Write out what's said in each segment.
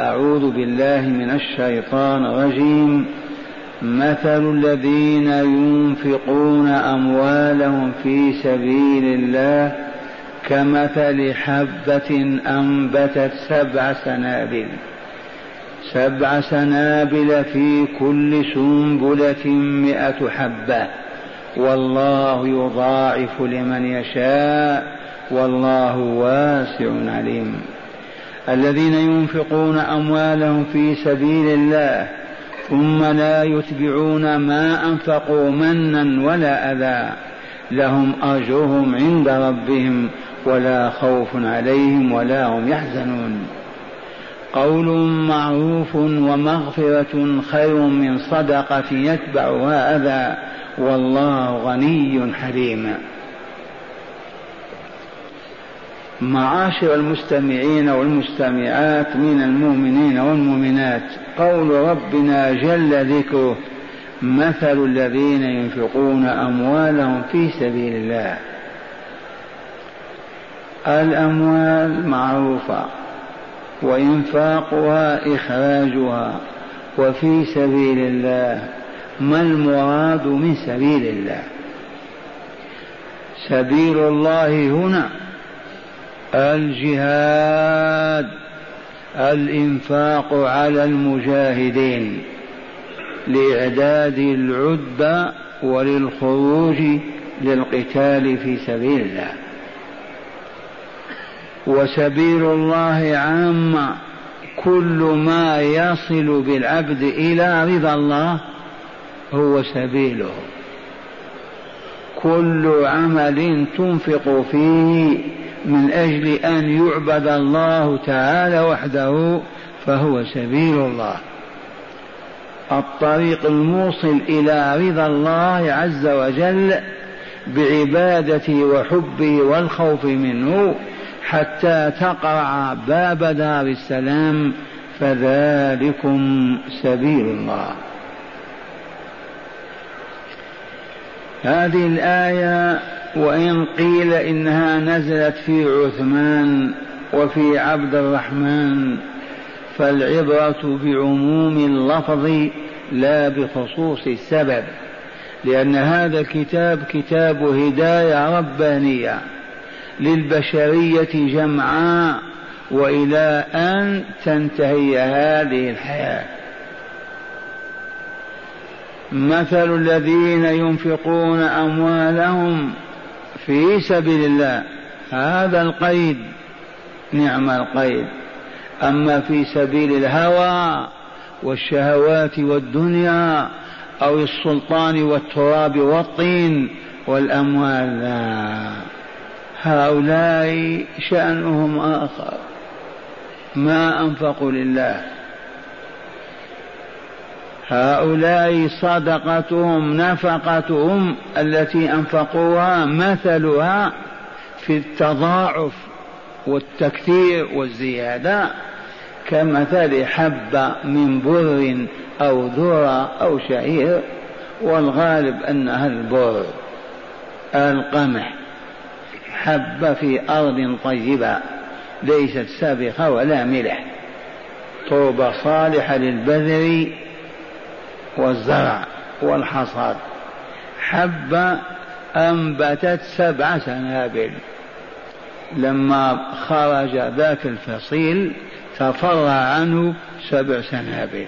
أعوذ بالله من الشيطان الرجيم. مثل الذين ينفقون أموالهم في سبيل الله كمثل حبة أنبتت سبع سنابل. سبع سنابل في كل سنبلة مئة حبة. والله يضاعف لمن يشاء. والله واسع عليم. الذين ينفقون أموالهم في سبيل الله ثم لا يتبعون ما أنفقوا منا ولا أذى. لهم أجرهم عند ربهم ولا خوف عليهم ولا هم يحزنون. قول معروف ومغفرة خير من صدقة يتبعها أذى. والله غني حليم. معاشر المستمعين والمستمعات من المؤمنين والمؤمنات. قول ربنا جل ذكره مثل الذين ينفقون أموالهم في سبيل الله. الأموال معروفة وإنفاقها إخراجها وفي سبيل الله. ما المراد من سبيل الله؟ سبيل الله هنا الجهاد الإنفاق على المجاهدين لإعداد العده وللخروج للقتال في سبيل الله. وسبيل الله عامه كل ما يصل بالعبد إلى رضا الله هو سبيله. كل عمل تنفق فيه من أجل أن يعبد الله تعالى وحده فهو سبيل الله. الطريق الموصل إلى رضا الله عز وجل بعبادته وحبه والخوف منه حتى تقرع باب دار السلام فذلكم سبيل الله. هذه الآية وإن قيل إنها نزلت في عثمان وفي عبد الرحمن فالعبرة بعموم اللفظ لا بخصوص السبب لأن هذا الكتاب كتاب هداية ربانية للبشرية جمعاء وإلى أن تنتهي هذه الحياة. مثل الذين ينفقون أموالهم في سبيل الله هذا القيد نعم القيد. أما في سبيل الهوى والشهوات والدنيا أو السلطان والتراب والطين والأموال لا. هؤلاء شأنهم آخر. ما أنفقوا لله. هؤلاء صدقتهم نفقتهم التي أنفقوها مثلها في التضاعف والتكثير والزيادة كمثل حبة من بر أو ذرة أو شعير والغالب أنها البر القمح. حبة في أرض طيبة ليست سابقة ولا ملح. طوبى صالحة للبذر والزرع والحصاد. حبة أنبتت سبع سنابل. لما خرج ذاك الفصيل تفرع عنه سبع سنابل.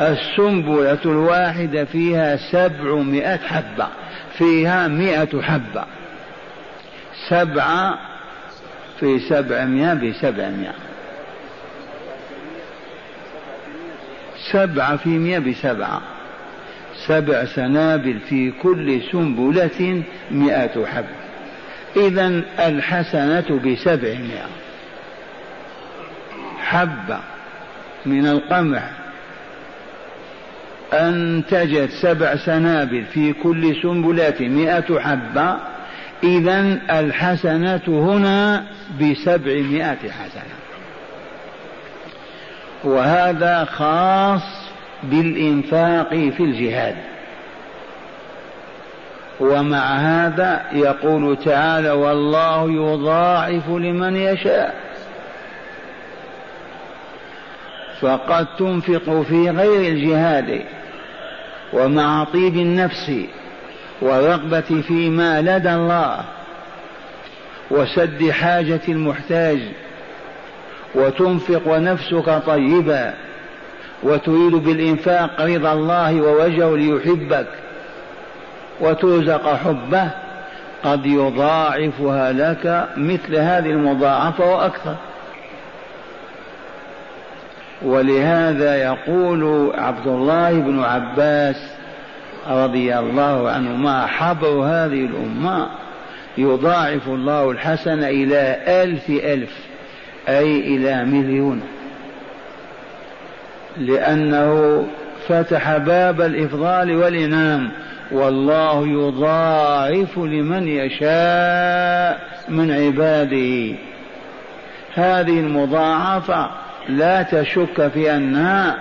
السنبلة الواحدة فيها سبعمائة حبة فيها مائة حبة. سبعة في سبعمائة بسبعمائة. سبعة في مئة بسبعة. سبع سنابل في كل سنبلة مئة حب إذا الحسنة بسبعمائة. حبة من القمح. أنتجت سبع سنابل في كل سنبلة مئة حبة. إذا الحسنة هنا بسبعمائة حسنة. وهذا خاص بالإنفاق في الجهاد. ومع هذا يقول تعالى والله يضاعف لمن يشاء. فقد تنفق في غير الجهاد ومع طيب النفس ورغبة فيما لدى الله وسد حاجة المحتاج وتنفق ونفسك طيبة وتريد بالإنفاق رضا الله ووجهه ليحبك وترزق حبه قد يضاعفها لك مثل هذه المضاعفة وأكثر. ولهذا يقول عبد الله بن عباس رضي الله عنهما حبر هذه الأمة؟ يضاعف الله الحسن إلى ألف ألف. أي إلى مليون. لأنه فتح باب الإفضال والإنام والله يضاعف لمن يشاء من عباده. هذه المضاعفة لا تشك في أنها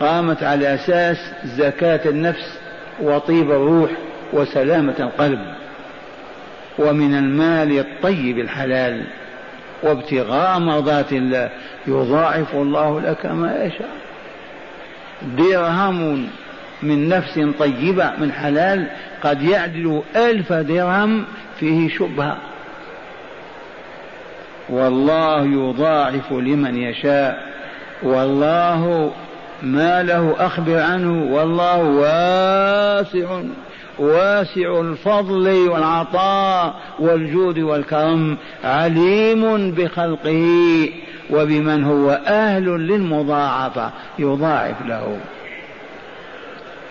قامت على أساس زكاة النفس وطيب الروح وسلامة القلب. ومن المال الطيب الحلال. وابتغاء مرضات الله. يضاعف الله لك ما يشاء. درهم من نفس طيبة من حلال قد يعدل ألف درهم فيه شبهة. والله يضاعف لمن يشاء. والله ما له أخبر عنه والله واسع. واسع الفضل والعطاء والجود والكرم عليم بخلقه وبمن هو أهل للمضاعفة يضاعف له.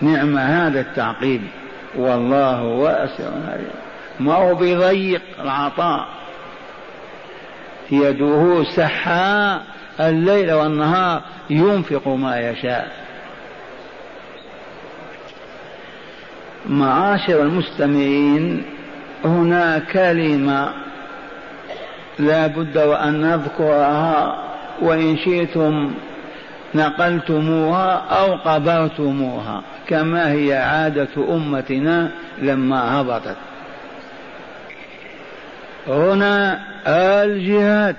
نعم هذا التعقيب والله واسع عليم. ما هو بيضيق العطاء. يده سحاء الليل والنهار ينفق ما يشاء. معاشر المستمعين هنا كلمة لا بد وأن نذكرها وإن شئتم نقلتموها أو قبرتموها كما هي عادة أمتنا لما هبطت. هنا الجهاد.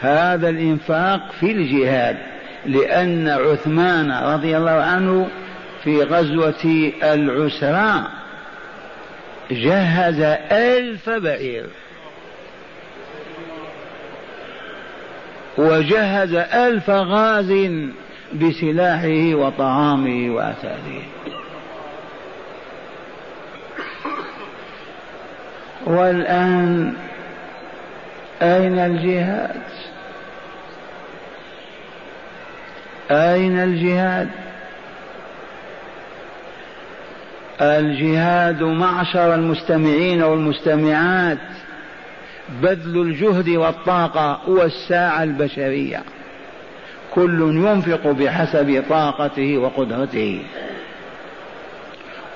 هذا الإنفاق في الجهاد لأن عثمان رضي الله عنه في غزوة العسرى جهز ألف بعير. وجهز ألف غاز بسلاحه وطعامه وأثاثه. والآن أين الجهاد؟ أين الجهاد؟ الجهاد معشر المستمعين والمستمعات بذل الجهد والطاقة والساعة البشرية. كل ينفق بحسب طاقته وقدرته.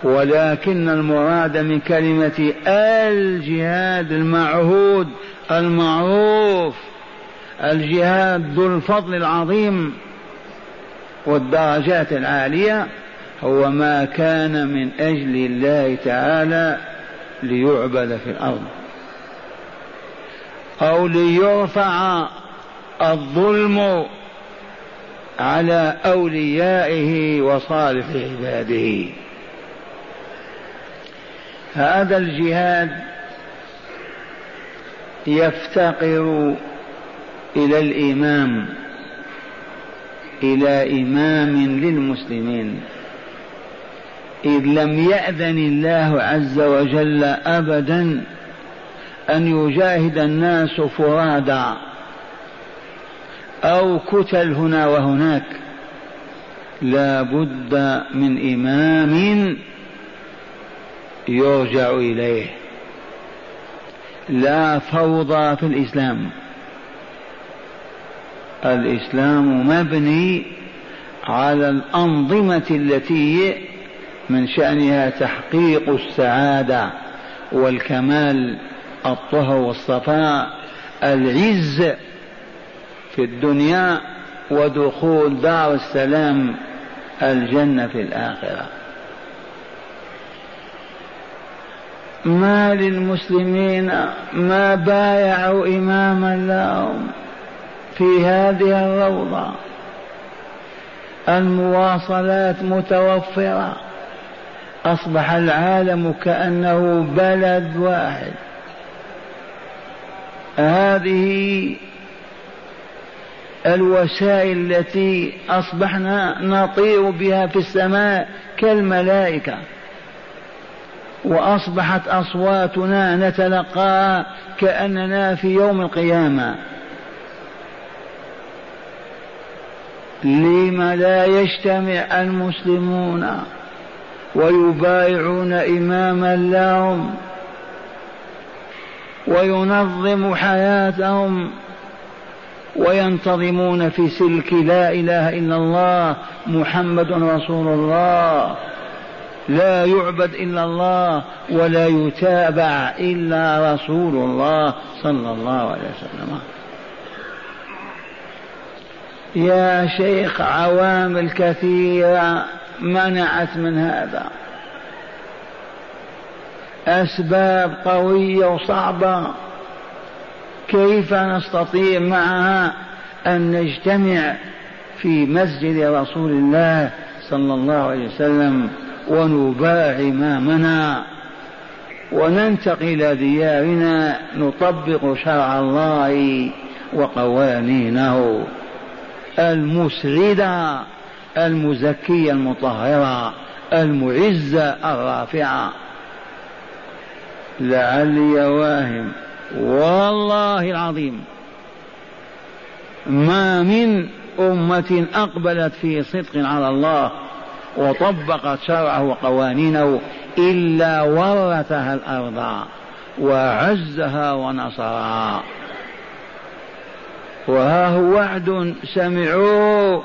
ولكن المراد من كلمة الجهاد المعهود المعروف الجهاد ذو الفضل العظيم والدرجات العالية هو ما كان من أجل الله تعالى ليعبد في الأرض. أو ليرفع الظلم على أوليائه وصالح عباده. هذا الجهاد يفتقر إلى الإمام إلى إمام للمسلمين. إذ لم يأذن الله عز وجل أبدا أن يجاهد الناس فرادى أو كتل هنا وهناك. لا بد من إمام يرجع إليه. لا فوضى في الإسلام. الإسلام مبني على الأنظمة التي من شأنها تحقيق السعادة والكمال الطهر والصفاء العز في الدنيا ودخول دار السلام الجنة في الآخرة. ما للمسلمين ما بايعوا إماما لهم في هذه الروضة. المواصلات متوفرة. أصبح العالم كأنه بلد واحد. هذه الوسائل التي أصبحنا نطير بها في السماء كالملائكة. وأصبحت أصواتنا نتلقاها كأننا في يوم القيامة. لم لا يجتمع المسلمون؟ ويبايعون إماما لهم وينظم حياتهم وينتظمون في سلك لا إله إلا الله محمد رسول الله. لا يعبد إلا الله ولا يتابع إلا رسول الله صلى الله عليه وسلم. يا شيخ عوامل كثيره منعت من هذا. أسباب قوية وصعبة. كيف نستطيع معها أن نجتمع في مسجد رسول الله صلى الله عليه وسلم ونباع إمامنا وننتقل إلى ديارنا نطبق شرع الله وقوانينه المسعدة المزكية المطهرة المعزة الرافعة. لعلي واهم والله العظيم ما من أمة أقبلت في صدق على الله وطبقت شرعه وقوانينه إلا ورثها الأرض وعزها ونصرها. وها هو وعد سمعوه.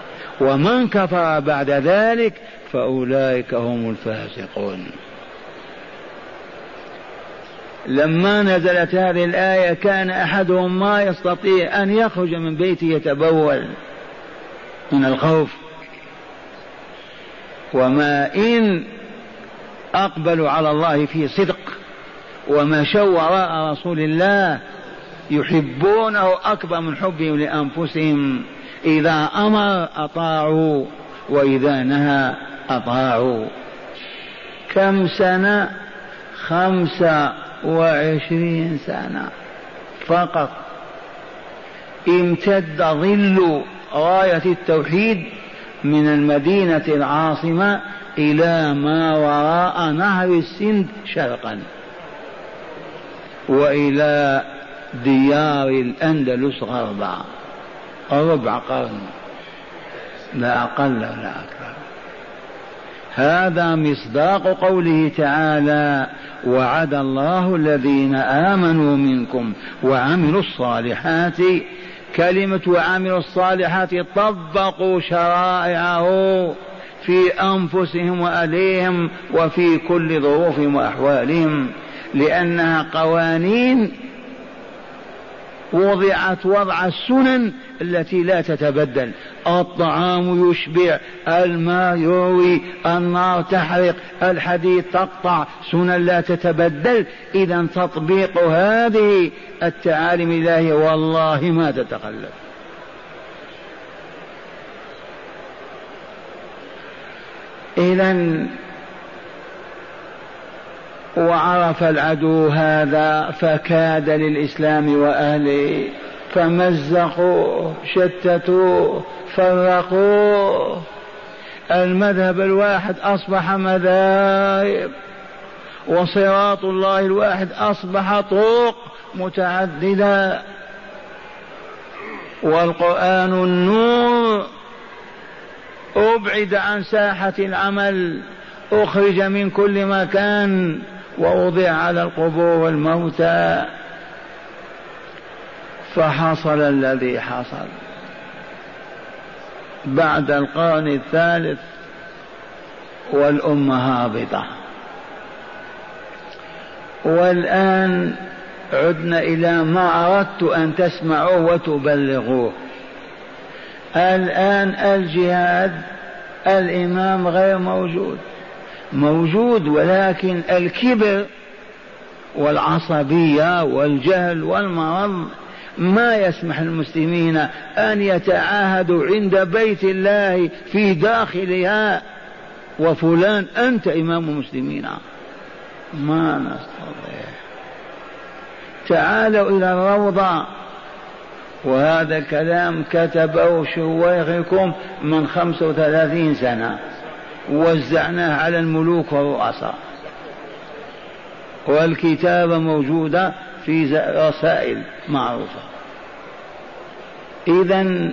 ومن كفر بعد ذلك فأولئك هم الفاسقون. لما نزلت هذه الآية كان أحدهم ما يستطيع أن يخرج من بيته يتبول من الخوف. وما إن أقبلوا على الله في صدق ومشوا وراء رسول الله يحبونه أكبر من حبهم لأنفسهم. إذا أمر أطاعوا وإذا نهى أطاعوا. كم سنة؟ خمسة وعشرين سنة فقط. امتد ظل راية التوحيد من المدينة العاصمة إلى ما وراء نهر السند شرقا وإلى ديار الأندلس غربا. ربع قرن لا أقل ولا أكثر هذا مصداق قوله تعالى وعد الله الذين آمنوا منكم وعملوا الصالحات. كلمة وعملوا الصالحات طبقوا شرائعه في أنفسهم واليهم وفي كل ظروفهم وأحوالهم لأنها قوانين وضعت وضع السنن التي لا تتبدل. الطعام يشبع الماء يروي النار تحرق الحديد تقطع. سنن لا تتبدل. إذا تطبيق هذه التعاليم الالهيه والله ما تتخلف اذا وعرف العدو هذا فكاد للإسلام وأهله فمزقوه شتتوه فرقوه المذهب الواحد أصبح مذاهب وصراط الله الواحد أصبح طرق متعددة. والقرآن النور أبعد عن ساحة العمل أخرج من كل مكان. ووضع على القبور والموتى فحصل الذي حصل. بعد القرن الثالث والأمة هابطة. والآن عدنا إلى ما أردت أن تسمعوه وتبلغوه. الآن الجهاد الإمام غير موجود. موجود ولكن الكبر والعصبية والجهل والمرض ما يسمح المسلمين أن يتعاهدوا عند بيت الله في داخلها. وفلان أنت إمام المسلمين ما نستطيع. تعالوا إلى الروضة. وهذا كلام كتبه شويخكم من خمس وثلاثين سنة. وزعناه على الملوك والرؤساء. والكتابة موجودة في رسائل معروفة. إذا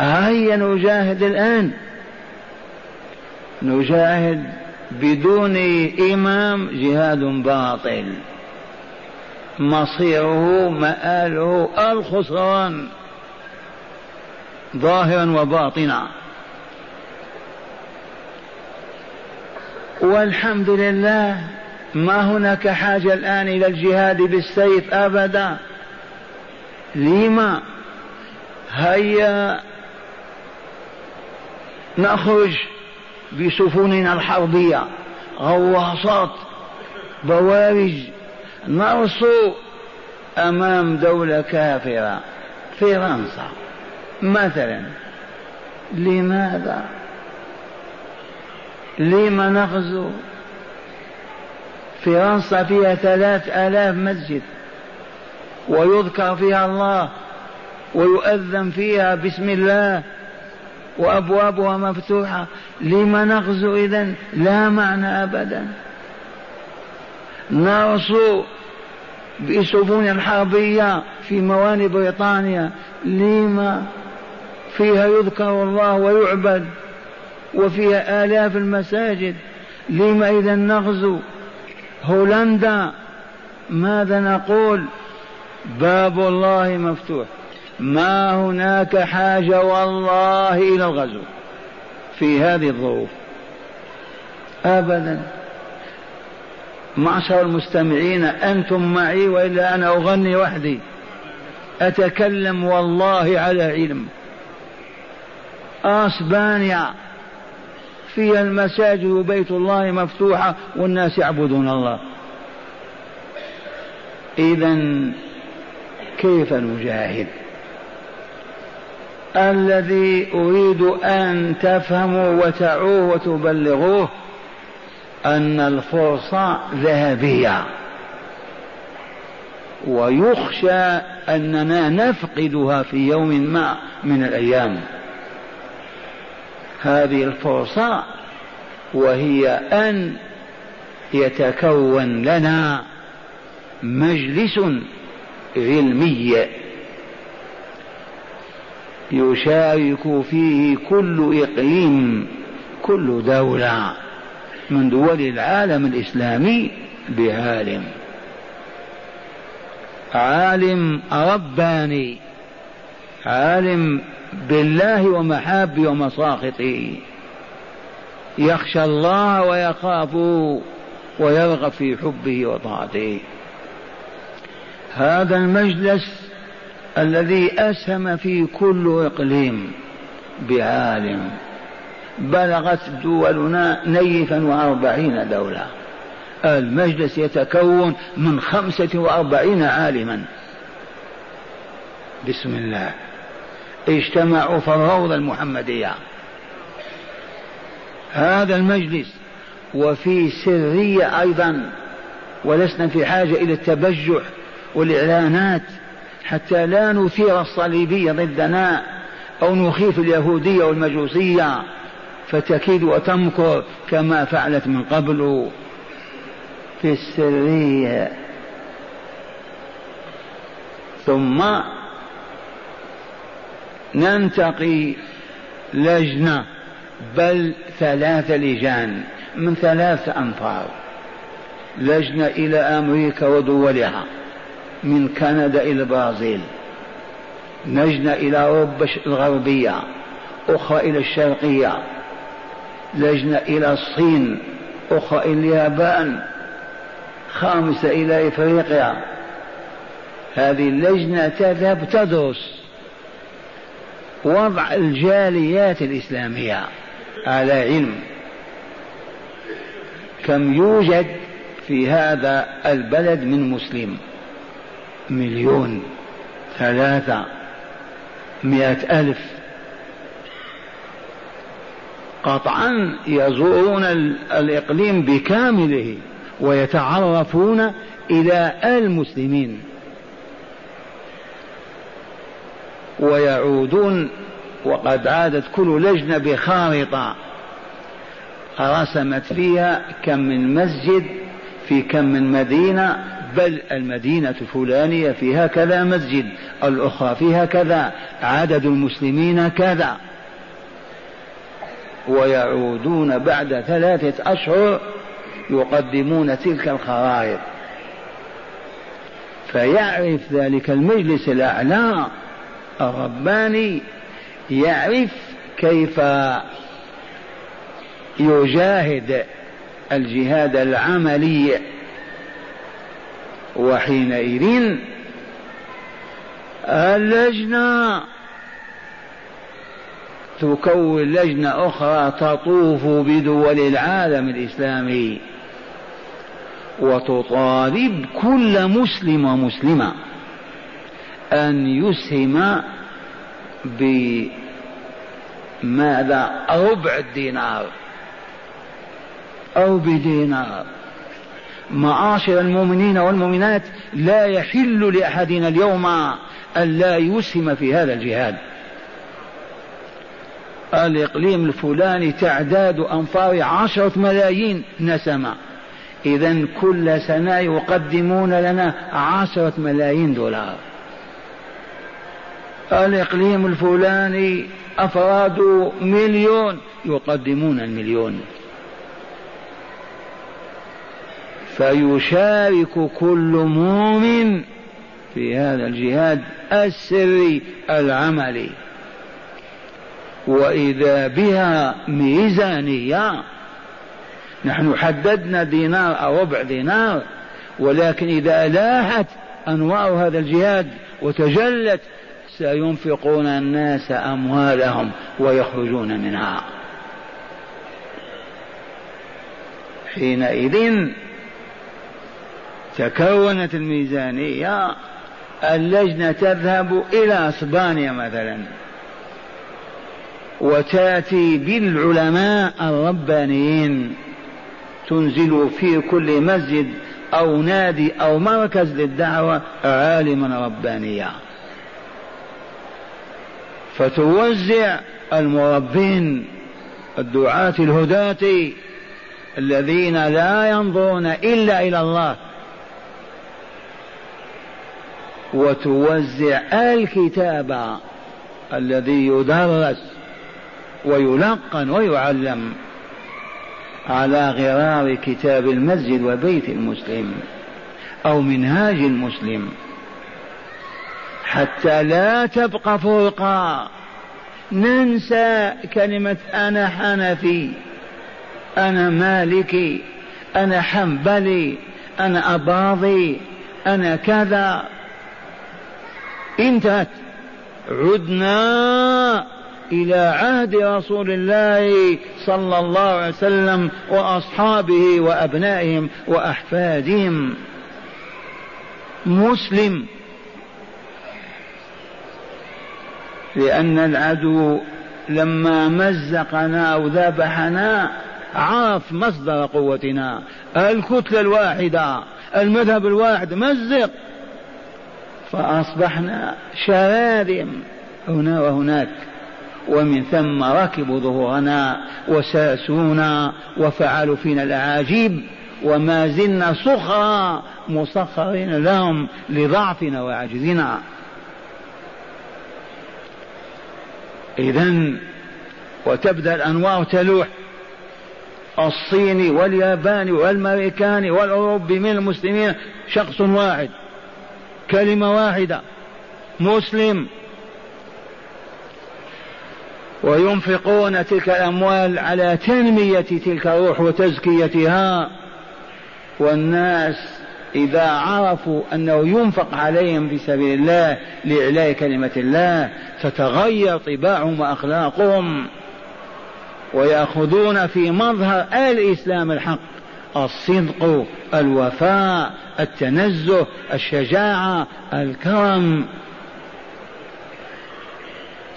هيا نجاهد الآن. نجاهد بدون إمام جهاد باطل. مصيره مآله الخسران. ظاهرا وباطنا. والحمد لله ما هناك حاجة الآن إلى الجهاد بالسيف أبدا. لما؟ هيا نخرج بسفننا الحربية غواصات بوارج نرسو أمام دولة كافرة فرنسا. مثلا. لماذا؟ لما نغزو؟ فرنسا فيها ثلاث آلاف مسجد ويذكر فيها الله ويؤذن فيها بسم الله وأبوابها مفتوحة. لما نغزو إذن؟ لا معنى أبدا. نرسو بسفن الحربية في موانئ بريطانيا. لما فيها يذكر الله ويعبد؟ وفيها آلاف المساجد. لما إذا نغزو هولندا؟ ماذا نقول؟ باب الله مفتوح. ما هناك حاجة والله إلى الغزو في هذه الظروف. أبدا. معشر المستمعين أنتم معي وإلا أنا أغني وحدي. أتكلم والله على علم. أسبانيا. فيها المساجد وبيت الله مفتوحة والناس يعبدون الله. إذا كيف نجاهد؟ الذي أريد أن تفهموا وتعوه وتبلغوه أن الفرصة ذهبية. ويخشى أننا نفقدها في يوم ما من الأيام. هذه الفرصة وهي أن يتكون لنا مجلس علمي يشارك فيه كل إقليم كل دولة من دول العالم الإسلامي بعالم. عالم رباني عالم بالله ومحابه ومساخطه يخشى الله ويخافه ويرغب في حبه وطاعته. هذا المجلس الذي أسهم في كل إقليم بعالم. بلغت دولنا نيفا وأربعين دولة. المجلس يتكون من خمسة وأربعين عالما. بسم الله. اجتمعوا في الروضة المحمدية. هذا المجلس وفي سرية أيضا ولسنا في حاجة إلى التبجح والإعلانات حتى لا نثير الصليبية ضدنا أو نخيف اليهودية والمجوسية. فتكيد وتمكر كما فعلت من قبل في السرية. ثم ننتقي لجنة بل ثلاث لجان من ثلاث أنفار. لجنة إلى أمريكا ودولها من كندا إلى البرازيل. لجنة إلى أوروبا الغربية أخرى إلى الشرقية. لجنة إلى الصين أخرى إلى اليابان. خامسة إلى إفريقيا. هذه اللجنة تذهب تدرس وضع الجاليات الإسلامية. على علم. كم يوجد في هذا البلد من مسلم؟ مليون. ثلاثة. مئة ألف. قطعا يزورون الإقليم بكامله ويتعرفون إلى المسلمين. ويعودون وقد عادت كل لجنة بخارطة. رسمت فيها كم من مسجد في كم من مدينة بل المدينة الفلانية فيها كذا مسجد الأخرى فيها كذا عدد المسلمين كذا. ويعودون بعد ثلاثة أشهر يقدمون تلك الخرائط. فيعرف ذلك المجلس الأعلى الرباني يعرف كيف يجاهد الجهاد العملي وحينئذ اللجنة تكون لجنة أخرى تطوف بدول العالم الإسلامي وتطالب كل مسلم ومسلمة أن يسهم بماذا؟ ربع الدينار. أو بدينار معاشر المؤمنين والمؤمنات لا يحل لأحدنا اليوم أن لا يسهم في هذا الجهاد. الإقليم الفلاني تعداد أنفار عشرة ملايين نسمة. إذا كل سنة يقدمون لنا عشرة ملايين دولار. الإقليم الفلاني أفراد مليون يقدمون المليون. فيشارك كل مؤمن في هذا الجهاد السري العملي. وإذا بها ميزانية نحن حددنا دينار أو ربع دينار ولكن إذا لاحت أنواع هذا الجهاد وتجلت سينفقون الناس أموالهم ويخرجون منها. حينئذ تكونت الميزانية اللجنة تذهب إلى أسبانيا مثلا. وتأتي بالعلماء الربانيين. تنزل في كل مسجد أو نادي أو مركز للدعوة عالما ربانيا. فتوزع المربين الدعاة الهداة الذين لا ينظرون إلا إلى الله. وتوزع الكتاب الذي يدرس ويلقن ويعلم على غرار كتاب المسجد وبيت المسلم أو منهاج المسلم. حتى لا تبقى فرقه ننسى كلمة أنا حنفي. أنا مالكي. أنا حنبلي. أنا أباضي. أنا كذا. انتهت. عدنا إلى عهد رسول الله صلى الله عليه وسلم وأصحابه وأبنائهم وأحفادهم. مسلم. لأن العدو لما مزقنا أو ذبحنا عرف مصدر قوتنا. الكتلة الواحدة المذهب الواحد مزق. فأصبحنا شراذم هنا وهناك. ومن ثم ركبوا ظهورنا وساسونا وفعلوا فينا الأعاجيب. وما زلنا صخرا مسخرين لهم لضعفنا وعجزنا. إذا وتبدأ الأنوار تلوح. الصيني والياباني والأمريكاني والأوروبي من المسلمين شخص واحد كلمة واحدة مسلم. وينفقون تلك الأموال على تنمية تلك الروح وتزكيتها. والناس إذا عرفوا أنه ينفق عليهم في سبيل الله لإعلاء كلمة الله تتغير طباعهم وأخلاقهم ويأخذون في مظهر الإسلام الحق الصدق الوفاء التنزه الشجاعة الكرم.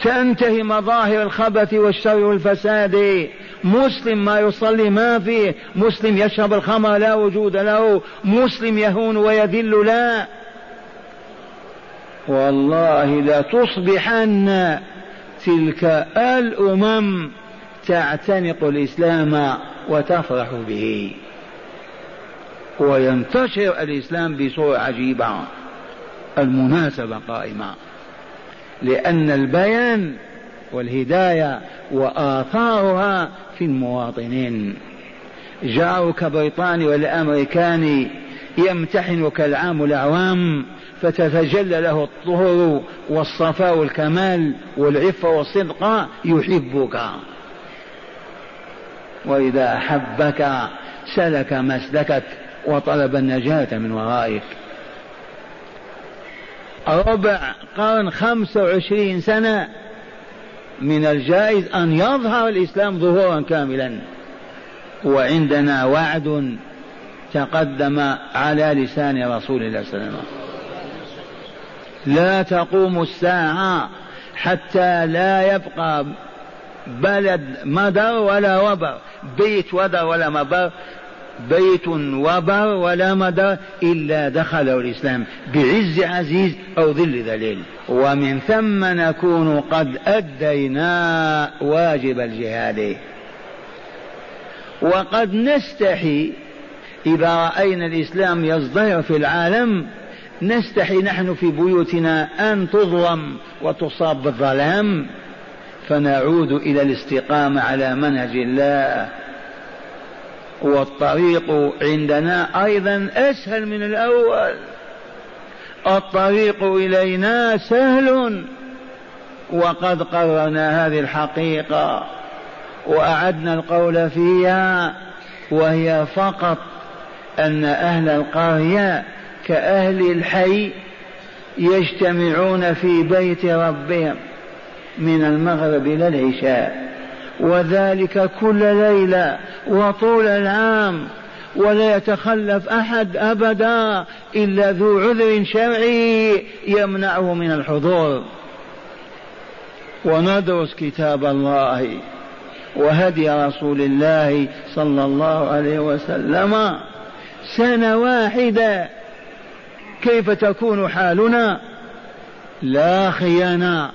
تنتهي مظاهر الخبث والشر والفساد. مسلم ما يصلي ما فيه. مسلم يشرب الخمر لا وجود له. مسلم يهون ويذل لا. والله لا تصبحن تلك الأمم تعتنق الإسلام وتفرح به. وينتشر الإسلام بصورة عجيبة. المناسبة قائمة. لأن البيان والهداية وآثارها في المواطنين. جارك بريطاني والامريكاني يمتحنك العام الأعوام فتتجلى له الطهر والصفاء والكمال والعفه والصدق يحبك. وإذا أحبك سلك مسلكك وطلب النجاة من ورائك. ربع قرن خمسة وعشرين سنة من الجائز أن يظهر الإسلام ظهورا كاملا. وعندنا وعد تقدم على لسان رسول الله صلى الله عليه وسلم. لا تقوم الساعة حتى لا يبقى بلد مدر ولا وبر بيت ودر ولا مبر بيت وبر ولا مدر إلا دخله الإسلام بعز عزيز أو ذل ذليل. ومن ثم نكون قد أدينا واجب الجهاد. وقد نستحي إذا رأينا الإسلام يزدهر في العالم نستحي نحن في بيوتنا أن تظلم وتصاب بالظلام فنعود إلى الاستقامة على منهج الله. والطريق عندنا أيضا أسهل من الأول. الطريق إلينا سهل وقد قررنا هذه الحقيقة وأعدنا القول فيها وهي فقط أن أهل القرية كأهل الحي يجتمعون في بيت ربهم من المغرب إلى العشاء. وذلك كل ليلة وطول العام ولا يتخلف أحد أبدا إلا ذو عذر شرعي يمنعه من الحضور. وندرس كتاب الله وهدي رسول الله صلى الله عليه وسلم سنة واحدة. كيف تكون حالنا؟ لا خيانة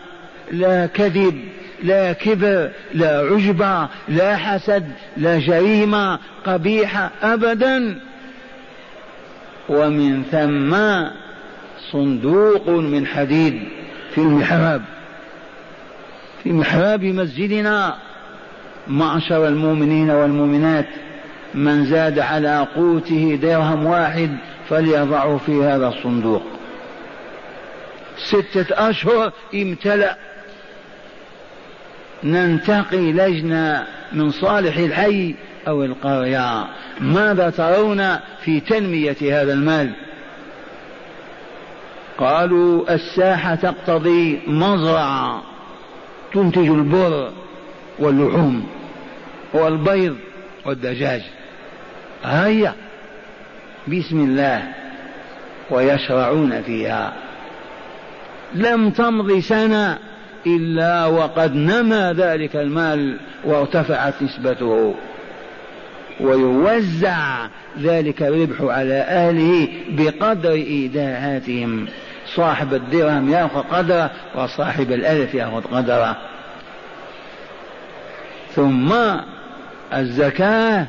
لا كذب. لا كبر لا عجبة لا حسد لا جريمة قبيحة أبدا. ومن ثم صندوق من حديد في المحراب. في محراب مسجدنا معشر المؤمنين والمؤمنات من زاد على قوته درهم واحد فليضعه في هذا الصندوق. ستة أشهر امتلأ. ننتقي لجنة من صالح الحي أو القرية. ماذا ترون في تنمية هذا المال؟ قالوا الساحة تقتضي مزرعة تنتج البر واللحوم والبيض والدجاج. هيا بسم الله ويشرعون فيها. لم تمض سنة إلا وقد نمى ذلك المال وارتفعت نسبته. ويوزع ذلك الربح على أهله بقدر إيداعاتهم. صاحب الدرهم يأخذ قدره وصاحب الألف يأخذ قدره. ثم الزكاة.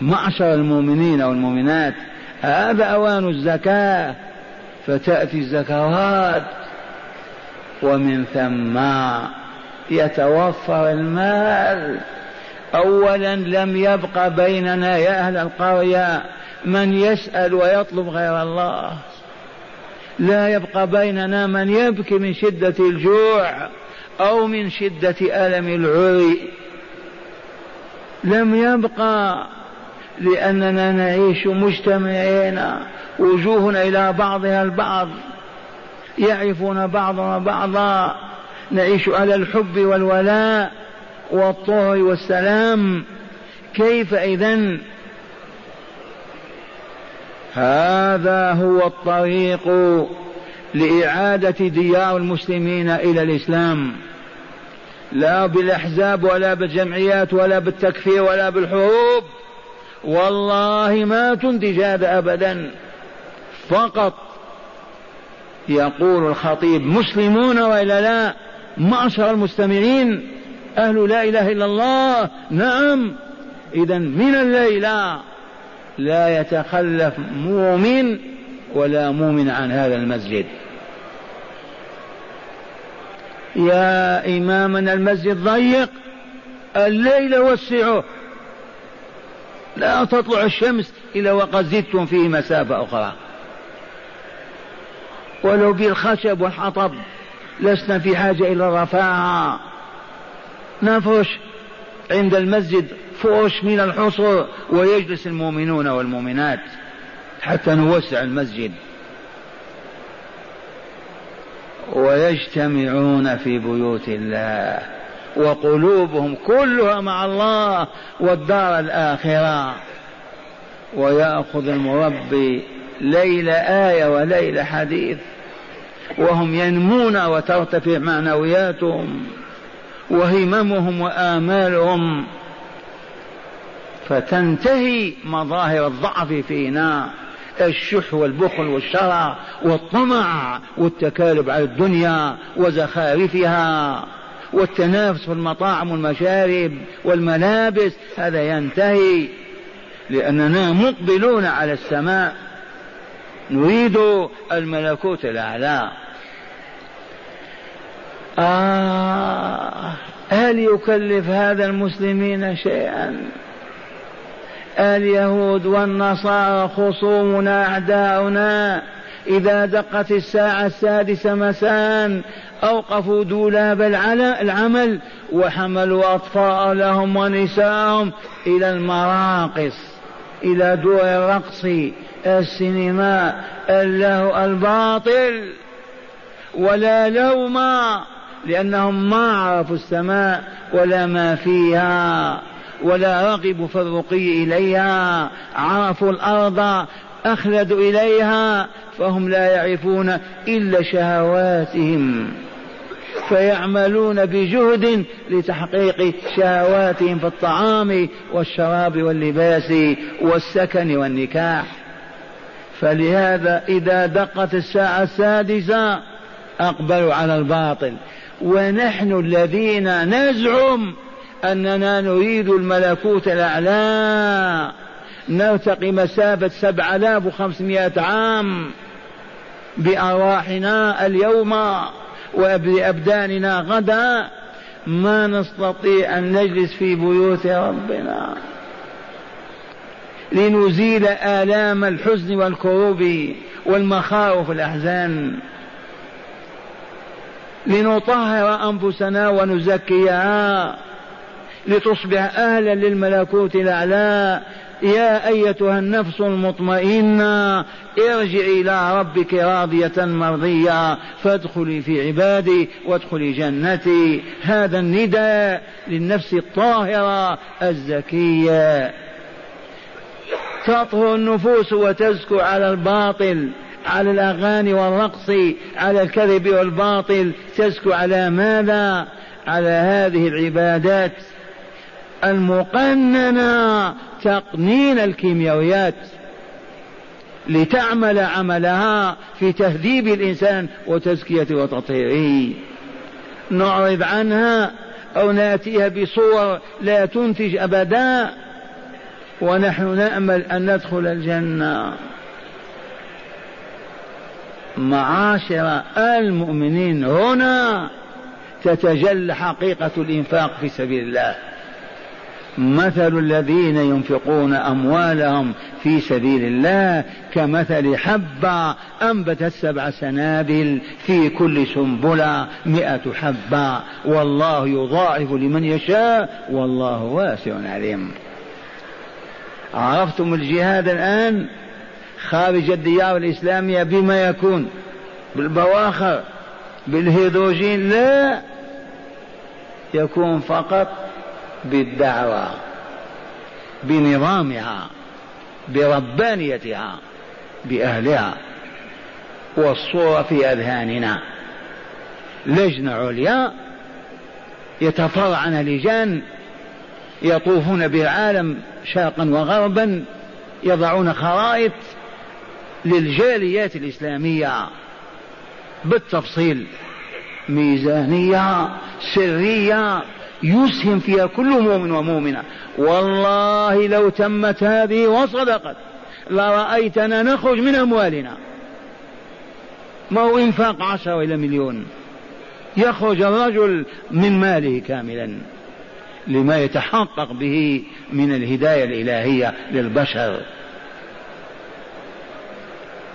معشر المؤمنين والمؤمنات. هذا أوان الزكاة. فتأتي الزكوات. ومن ثم يتوفر المال. اولا لم يبق بيننا يا أهل القرية من يسأل ويطلب غير الله. لا يبقى بيننا من يبكي من شدة الجوع أو من شدة ألم العري. لم يبقى لأننا نعيش مجتمعين وجوهنا إلى بعضها البعض. يعرفون بعضنا بعضا. نعيش على الحب والولاء والطهر والسلام. كيف إذا؟ هذا هو الطريق لإعادة ديار المسلمين إلى الإسلام. لا بالأحزاب ولا بالجمعيات ولا بالتكفير ولا بالحروب. والله ما تنتج هذا أبدا. فقط يقول الخطيب مسلمون وإلا لا؟ معشر المستمعين. أهل لا إله إلا الله. نعم. إذا من الليلة لا يتخلف مؤمن ولا مؤمن عن هذا المسجد. يا إمامنا المسجد ضيق. الليل وسعه. لا تطلع الشمس إلا وقد زدتم فيه مسافة أخرى. ولو بالخشب والحطب لسنا في حاجة إلى الرفاعة نفرش عند المسجد فرش من الحصر ويجلس المؤمنون والمؤمنات حتى نوسع المسجد. ويجتمعون في بيوت الله وقلوبهم كلها مع الله والدار الآخرة. ويأخذ المربي ليل آية وليل حديث وهم ينمون وترتفع معنوياتهم وهممهم وآمالهم فتنتهي مظاهر الضعف فينا الشح والبخل والشرع والطمع والتكالب على الدنيا وزخارفها والتنافس في المطاعم والمشارب والملابس هذا ينتهي لأننا مقبلون على السماء. نريد الملكوت الأعلى. آه هل يكلف هذا المسلمين شيئا؟ اليهود والنصارى خصومنا أعداؤنا إذا دقت الساعة السادسة مساء أوقفوا دولاب العمل وحملوا أطفالهم ونساءهم إلى المراقص إلى دور الرقص. السينما اللهو الباطل ولا لوم لأنهم ما عرفوا السماء ولا ما فيها ولا رغبوا في الرقي إليها عرفوا الأرض أخلدوا إليها فهم لا يعرفون إلا شهواتهم فيعملون بجهد لتحقيق شهواتهم في الطعام والشراب واللباس والسكن والنكاح. فلهذا إذا دقت الساعة السادسة أقبلوا على الباطل. ونحن الذين نزعم أننا نريد الملكوت الأعلى. نرتقي مسافة سبع آلاف وخمسمائة عام بأرواحنا اليوم وبأبداننا غدا. ما نستطيع أن نجلس في بيوت ربنا. لنزيل آلام الحزن والكروب والمخاوف والأحزان لنطهر أنفسنا ونزكيها. لتصبح أهلا للملكوت الأعلى. يا أيتها النفس المطمئنة ارجعي إلى ربك راضية مرضية. فادخلي في عبادي وادخلي جنتي. هذا النداء للنفس الطاهرة الزكية. تطهر النفوس وتزكو على الباطل على الأغاني والرقص على الكذب والباطل تزكو على ماذا؟ على هذه العبادات المقننة تقنين الكيميائيات لتعمل عملها في تهذيب الإنسان وتزكيته وتطهيره. نعرض عنها أو نأتيها بصور لا تنتج أبدا. ونحن نأمل أن ندخل الجنة. معاشر المؤمنين هنا تتجلى حقيقة الإنفاق في سبيل الله. مثل الذين ينفقون أموالهم في سبيل الله كمثل حبة أنبتت سبع سنابل في كل سنبلة مئة حبة. والله يضاعف لمن يشاء والله واسع عليم. عرفتم الجهاد الآن خارج الديار الإسلامية بما يكون بالبواخر بالهيدروجين لا يكون فقط بالدعوة بنظامها بربانيتها بأهلها والصورة في أذهاننا. لجنة عليا يتفرعن لجان يطوفون بالعالم شرقا وغربا يضعون خرائط للجاليات الإسلامية. بالتفصيل ميزانية سرية يسهم فيها كل مؤمن ومؤمنة. والله لو تمت هذه وصدقت لرأيتنا نخرج من أموالنا. ما هو إنفاق عشرة إلى مليون؟ يخرج الرجل من ماله كاملا. لما يتحقق به من الهداية الإلهية للبشر.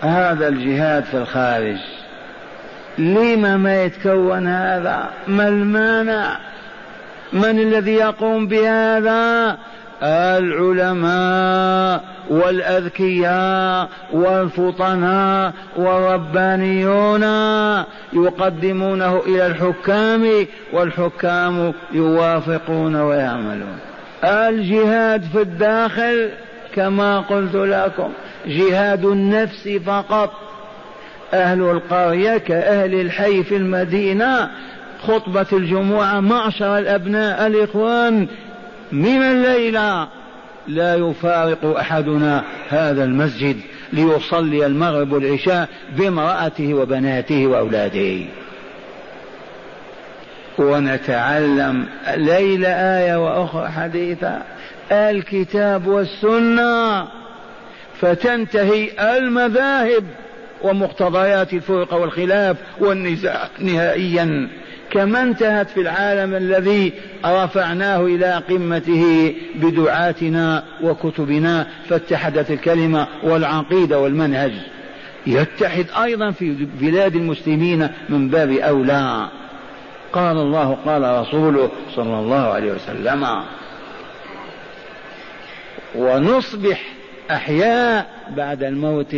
هذا الجهاد في الخارج. لما ما يتكون هذا؟ ما المانع؟ من الذي يقوم بهذا؟ العلماء والأذكياء والفطناء والربانيون يقدمونه إلى الحكام والحكام يوافقون ويعملون. الجهاد في الداخل كما قلت لكم جهاد النفس فقط. أهل القرية كأهل الحي في المدينة خطبة الجمعة معشر الأبناء الإخوان من الليلة لا يفارق أحدنا هذا المسجد ليصلي المغرب والعشاء بامرأته وبناته وأولاده. ونتعلم ليلة آية وأخرى حديثة الكتاب والسنة فتنتهي المذاهب ومقتضيات الفرق والخلاف والنزاع نهائيا. كما انتهت في العالم الذي رفعناه إلى قمته بدعاتنا وكتبنا فاتحدت الكلمة والعقيدة والمنهج. يتحد أيضا في بلاد المسلمين من باب أولى. قال الله قال رسوله صلى الله عليه وسلم ونصبح أحياء بعد الموت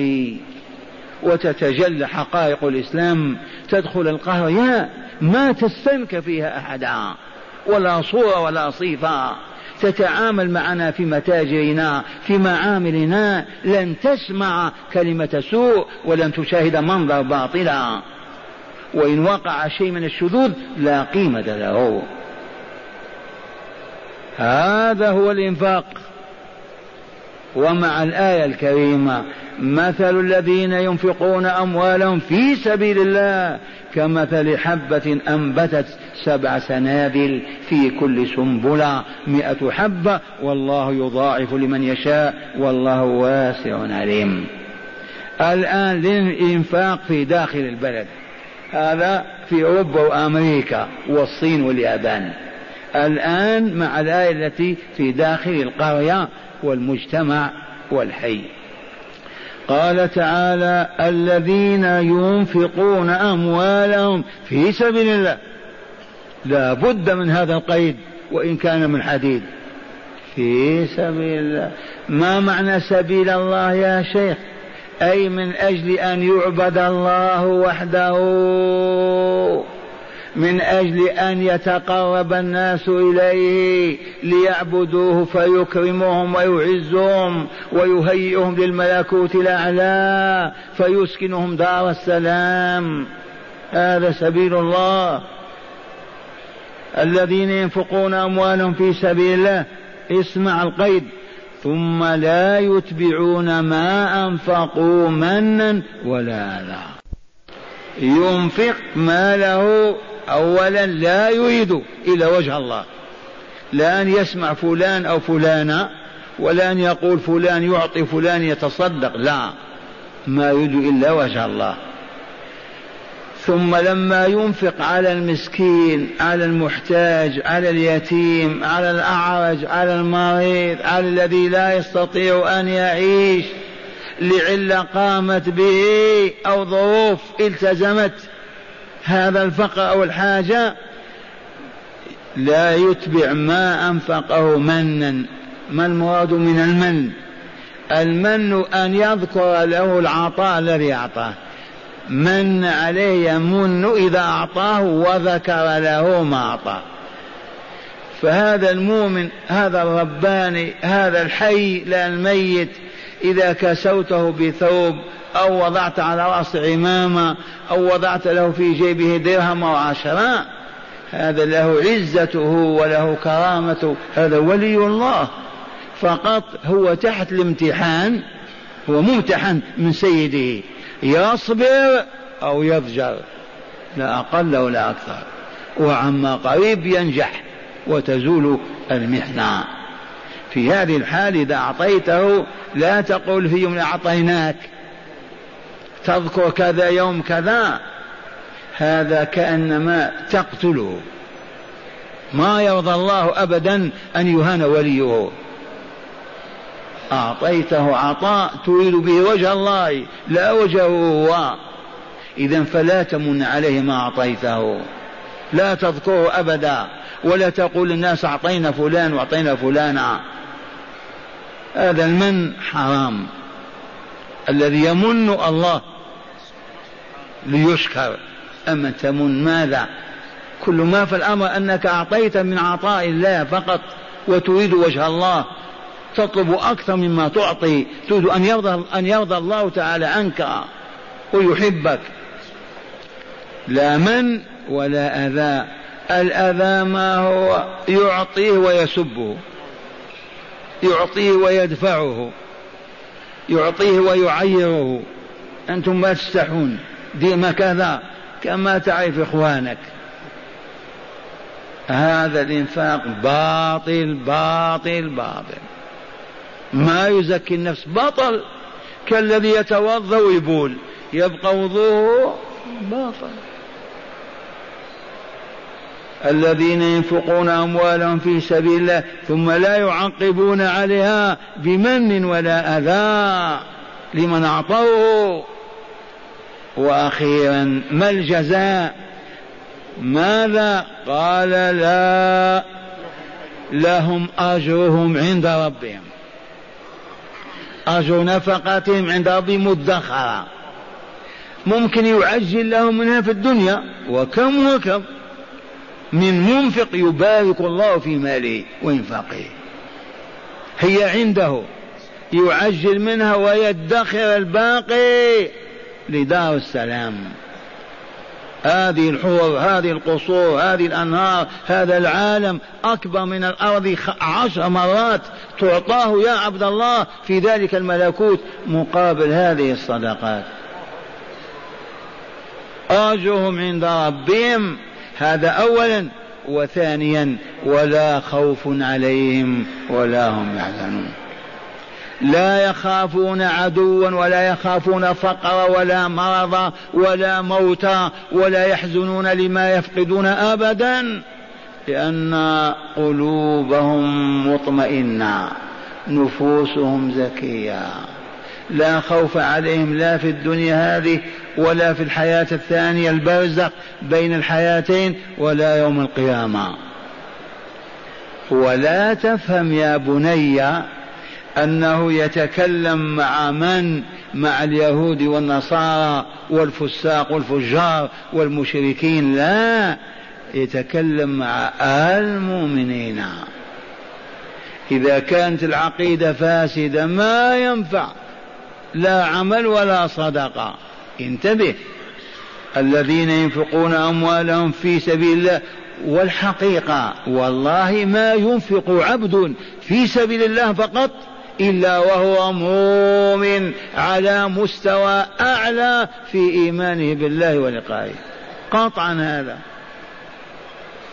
وتتجلى حقائق الإسلام تدخل القهر ما تستنك فيها أحدا ولا صورة ولا صفة تتعامل معنا في متاجرنا في معاملنا. لن تسمع كلمة سوء ولن تشاهد منظر باطلا. وإن وقع شيء من الشذوذ لا قيمة له. هذا هو الإنفاق. ومع الآية الكريمة مثل الذين ينفقون أموالهم في سبيل الله كمثل حبة أنبتت سبع سنابل في كل سنبلة مئة حبة والله يضاعف لمن يشاء والله واسع عليم. الآن للإنفاق في داخل البلد. هذا في أوروبا وأمريكا والصين واليابان. الآن مع الآية التي في داخل القرية والمجتمع والحي. قال تعالى الذين ينفقون أموالهم في سبيل الله لا بد من هذا القيد وإن كان من حديد. في سبيل الله. ما معنى سبيل الله يا شيخ؟ أي من أجل أن يعبد الله وحده. من أجل أن يتقرب الناس إليه ليعبدوه فيكرمهم ويعزهم ويهيئهم للملكوت الأعلى فيسكنهم دار السلام. هذا سبيل الله. الذين ينفقون أموالهم في سبيل الله. اسمع القيد. ثم لا يتبعون ما أنفقوا منا ولا أذى ينفق ماله أولا لا يريد إلا وجه الله. لا أن يسمع فلان أو فلانة ولا أن يقول فلان يعطي فلان يتصدق لا. ما يريد إلا وجه الله. ثم لما ينفق على المسكين على المحتاج على اليتيم على الأعرج على المريض على الذي لا يستطيع أن يعيش لعلة قامت به أو ظروف التزمت هذا الفقر أو الحاجة لا يتبع ما أنفقه منا. ما المراد من المن؟ المن أن يذكر له العطاء الذي أعطاه. من عليه يمن إذا أعطاه وذكر له ما أعطاه. فهذا المؤمن هذا الرباني هذا الحي لا الميت إذا كسوته بثوب أو وضعت على رأس عمامة أو وضعت له في جيبه درهم أو عشرة هذا له عزته وله كرامته هذا ولي الله. فقط هو تحت الامتحان هو ممتحن من سيده يصبر أو يضجر لا أقل ولا أكثر. وعما قريب ينجح وتزول المحنة. في هذه الحال إذا أعطيته لا تقول في يوم أعطيناك. تذكر كذا يوم كذا هذا كأنما تقتله. ما يرضى الله أبدا أن يهان وليه. أعطيته عطاء تريد به وجه الله لا وجهه هو. إذا فلا تمن عليه ما أعطيته. لا تذكره أبدا ولا تقول للناس أعطينا فلان وأعطينا فلانا هذا المن حرام الذي يمن الله ليشكر. أما تمن ماذا؟ كل ما في الأمر أنك أعطيت من عطاء الله فقط وتريد وجه الله تطلب أكثر مما تعطي تريد أن يرضى أن يرضى الله تعالى عنك ويحبك. لا من ولا أذى الأذى ما هو يعطيه ويسبه. يعطيه ويدفعه يعطيه ويعيره. أنتم ما تستحون. ديما كذا كما تعرف إخوانك. هذا الإنفاق باطل باطل باطل. ما يزكي النفس بطل. كالذي يتوضأ ويبول يبقى وضوءه باطل. الذين ينفقون أموالهم في سبيل الله ثم لا يعقبون عليها بمن ولا أذى لمن أعطوه. وأخيرا ما الجزاء؟ ماذا؟ قال لا لهم أجرهم عند ربهم. أجر نفقتهم عند ربهم مدخرة. ممكن يعجل لهم منها في الدنيا وكم وكم. من منفق يبارك الله في ماله وإنفاقه. هي عنده يعجل منها ويدخر الباقي لدار السلام. هذه الحور هذه القصور هذه الأنهار هذا العالم أكبر من الأرض عشر مرات تعطاه يا عبد الله في ذلك الملكوت مقابل هذه الصدقات. أرجوهم عند ربهم هذا أولا وثانيا ولا خوف عليهم ولا هم يحزنون. لا يخافون عدوا ولا يخافون فقر ولا مرض ولا موتا ولا يحزنون لما يفقدون ابدا لأن قلوبهم مطمئنة نفوسهم زكية. لا خوف عليهم لا في الدنيا هذه ولا في الحياة الثانية البرزخ بين الحياتين ولا يوم القيامة. ولا تفهم يا بني أنه يتكلم مع من؟ مع اليهود والنصارى والفساق والفجار والمشركين. لا يتكلم مع المؤمنين. إذا كانت العقيدة فاسدة ما ينفع. لا عمل ولا صدقة. انتبه. الذين ينفقون أموالهم في سبيل الله والحقيقة والله ما ينفق عبد في سبيل الله فقط إلا وهو مؤمن على مستوى أعلى في إيمانه بالله ولقائه. قطعا هذا.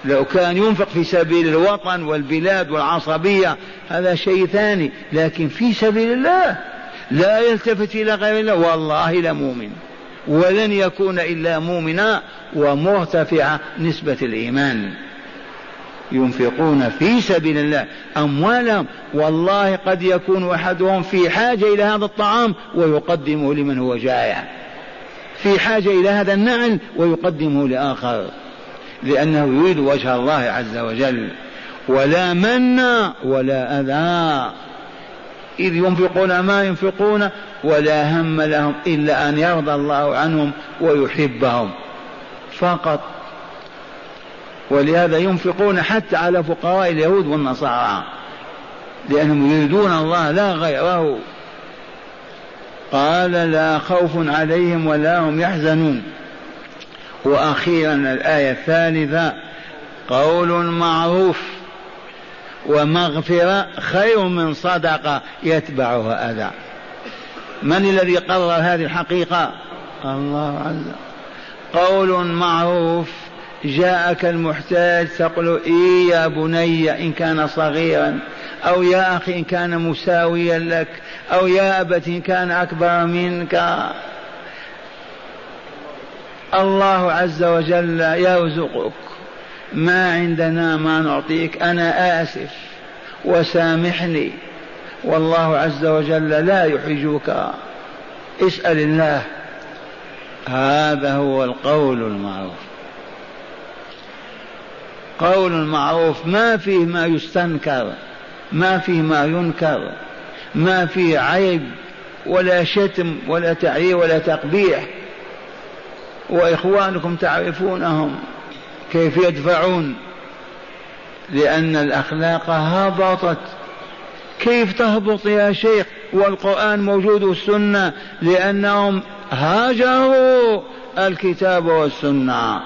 لو كان ينفق في سبيل الوطن والبلاد والعصبية هذا شيء ثاني لكن في سبيل الله لا يلتفت إلى غير الله. والله لمؤمن. ولن يكون إلا مؤمنا ومرتفع نسبة الإيمان. ينفقون في سبيل الله أموالهم. والله قد يكون أحدهم في حاجة إلى هذا الطعام ويقدمه لمن هو جائع. في حاجة إلى هذا النعل ويقدمه لآخر. لأنه يريد وجه الله عز وجل. ولا من ولا أذى. إذ ينفقون ما ينفقون ولا هم لهم إلا أن يرضى الله عنهم ويحبهم. فقط. ولهذا ينفقون حتى على فقراء اليهود والنصارى. لأنهم يريدون الله لا غيره. قال لا خوف عليهم ولا هم يحزنون. وأخيرا الآية الثالثة. قول معروف. ومغفرة خير من صدقة يتبعها أذى. من الذي قرر هذه الحقيقة؟ الله عز قول معروف جاءك المحتاج تقول إي يا بني إن كان صغيرا أو يا أخي إن كان مساويا لك أو يا أبت إن كان أكبر منك. الله عز وجل يرزقك. ما عندنا ما نعطيك أنا آسف وسامحني. والله عز وجل لا يحرجك اسأل الله. هذا هو القول المعروف. قول معروف ما فيه ما يستنكر ما فيه ما ينكر ما فيه عيب ولا شتم ولا تعيير ولا تقبيح. وإخوانكم تعرفونهم. كيف يدفعون؟ لأن الأخلاق هبطت. كيف تهبط يا شيخ؟ والقرآن موجود والسنة لأنهم هاجروا الكتاب والسنة.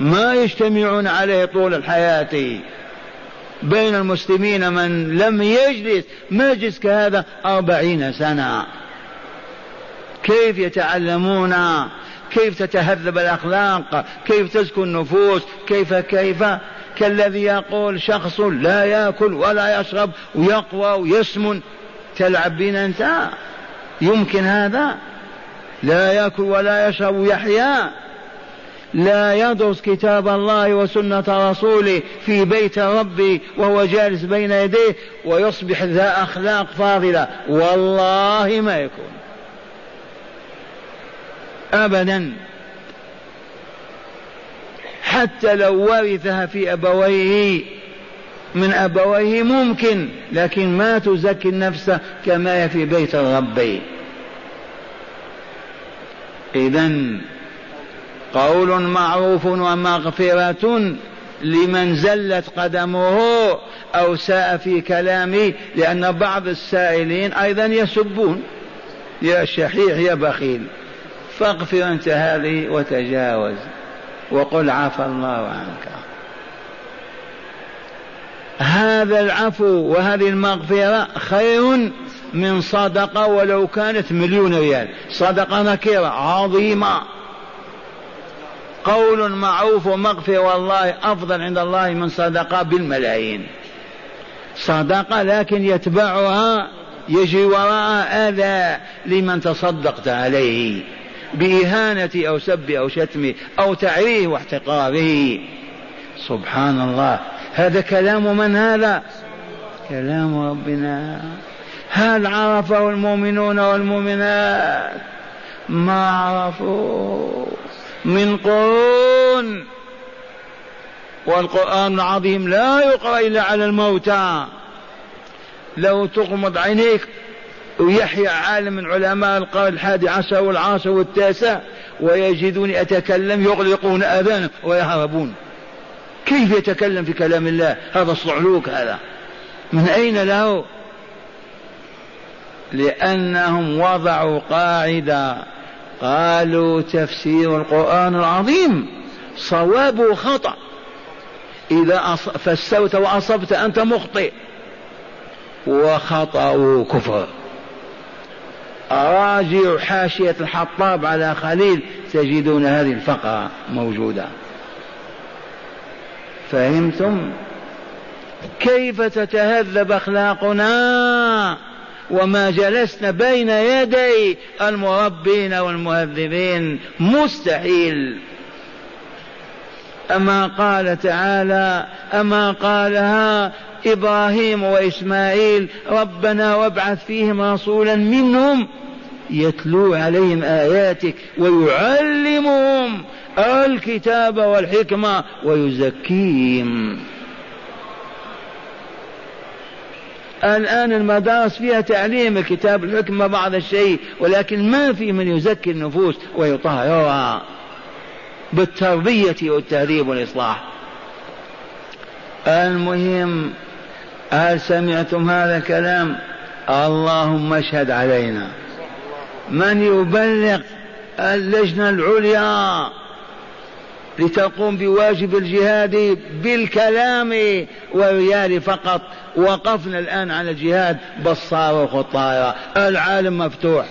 ما يجتمعون عليه طول الحياة. بين المسلمين من لم يجلس مجلس كهذا؟ أربعين سنة. كيف يتعلمون؟ كيف تتهذب الأخلاق؟ كيف تزكو النفوس؟ كيف كيف؟ كالذي يقول شخص لا يأكل ولا يشرب ويقوى ويسمن. تلعب بنا أنت؟ يمكن هذا؟ لا يأكل ولا يشرب ويحيا. لا يدرس كتاب الله وسنة رسوله في بيت ربي وهو جالس بين يديه ويصبح ذا أخلاق فاضلة. والله ما يكون. أبدا. حتى لو ورثها في أبويه من أبويه ممكن لكن ما تزكي النفس كما هي في بيت الرب. إذا قول معروف ومغفرة لمن زلت قدمه أو ساء في كلامه لأن بعض السائلين أيضا يسبون. يا شحيح يا بخيل. فاغفر أنت هذه وتجاوز وقل عفى الله عنك. هذا العفو وهذه المغفرة خير من صدقة ولو كانت مليون ريال. صدقة نكرة عظيمة. قول معروف ومغفرة والله أفضل عند الله من صدقة بالملايين. صدقة لكن يتبعها يجري وراءها أذى لمن تصدقت عليه. بإهانة أو سب أو شتم أو تعريه واحتقاره. سبحان الله هذا كلام من هذا؟ كلام ربنا. هل عرفه المؤمنون والمؤمنات؟ ما عرفوه من قرون. والقرآن العظيم لا يقرأ إلا على الموتى. لو تغمض عينيك ويحيى عالم من علماء القرن الحادي عشر والعاشر والتاسع ويجدوني أتكلم يغلقون أذانه ويهربون. كيف يتكلم في كلام الله؟ هذا الصعلوك هذا. من أين له؟ لأنهم وضعوا قاعدة. قالوا تفسير القرآن العظيم. صواب خطأ إذا فسرت وأصبت أنت مخطئ. وخطأ كفر. راجع حاشية الحطاب على خليل تجدون هذه الفقرة موجودة. فهمتم؟ كيف تتهذب أخلاقنا وما جلسنا بين يدي المربين والمهذبين؟ مستحيل. أما قال تعالى أما قالها إبراهيم وإسماعيل ربنا وابعث فيهم رسولا منهم يتلو عليهم آياتك ويعلمهم الكتاب والحكمة ويزكيهم. الآن المدارس فيها تعليم الكتاب الحكمة بعض الشيء ولكن ما في من يزكي النفوس ويطهرها بالتربية والتهذيب والإصلاح. المهم هل سمعتم هذا الكلام؟ اللهم اشهد علينا. من يبلغ اللجنة العليا لتقوم بواجب الجهاد بالكلام والريال فقط وقفنا الآن على الجهاد بالصاروخ والطائرة. العالم مفتوح.